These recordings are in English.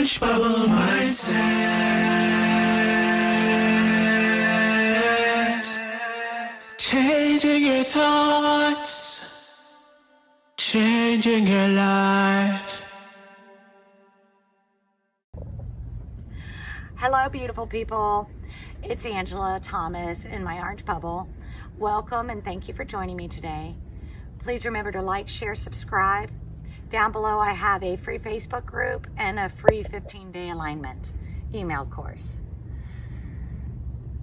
Orange Bubble Mindset. Changing your thoughts, changing your life. Hello, beautiful people. It's Angela Thomas in my Orange Bubble. Welcome and thank you for joining me today. Please remember to like, share, subscribe. Down below, I have a free Facebook group and a free 15 day alignment email course.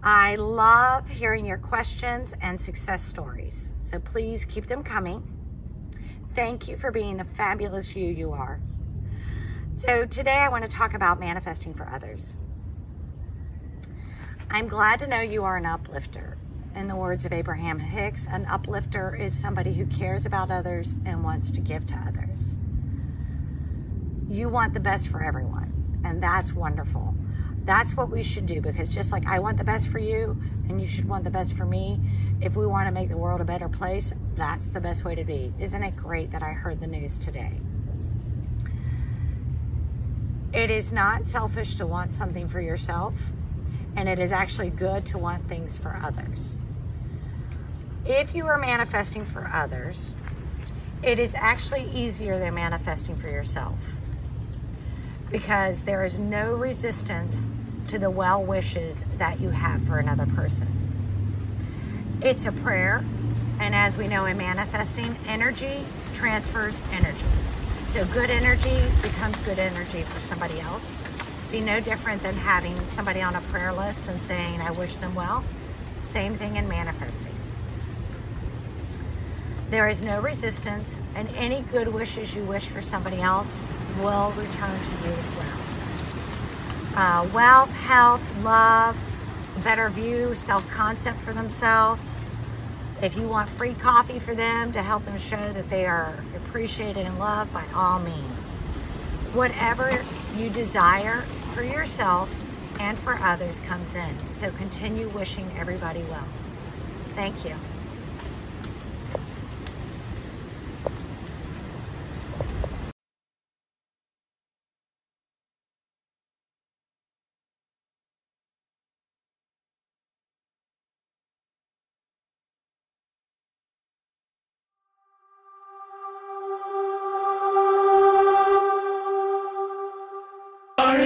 I love hearing your questions and success stories, so please keep them coming. Thank you for being the fabulous you you are. So, today I want to talk about manifesting for others. I'm glad to know you are an uplifter. In the words of Abraham Hicks, an uplifter is somebody who cares about others and wants to give to others. You want the best for everyone, and that's wonderful. That's what we should do because just like I want the best for you and you should want the best for me, if we want to make the world a better place, that's the best way to be. Isn't it great that I heard the news today? It is not selfish to want something for yourself, and it is actually good to want things for others. If you are manifesting for others, it is actually easier than manifesting for yourself because there is no resistance to the well wishes that you have for another person. It's a prayer, and as we know in manifesting, energy transfers energy. So good energy becomes good energy for somebody else. Be no different than having somebody on a prayer list and saying, I wish them well. Same thing in manifesting. There is no resistance, and any good wishes you wish for somebody else will return to you as well. Uh, wealth, health, love, better view, self concept for themselves. If you want free coffee for them to help them show that they are appreciated and loved, by all means. Whatever you desire for yourself and for others comes in. So continue wishing everybody well. Thank you.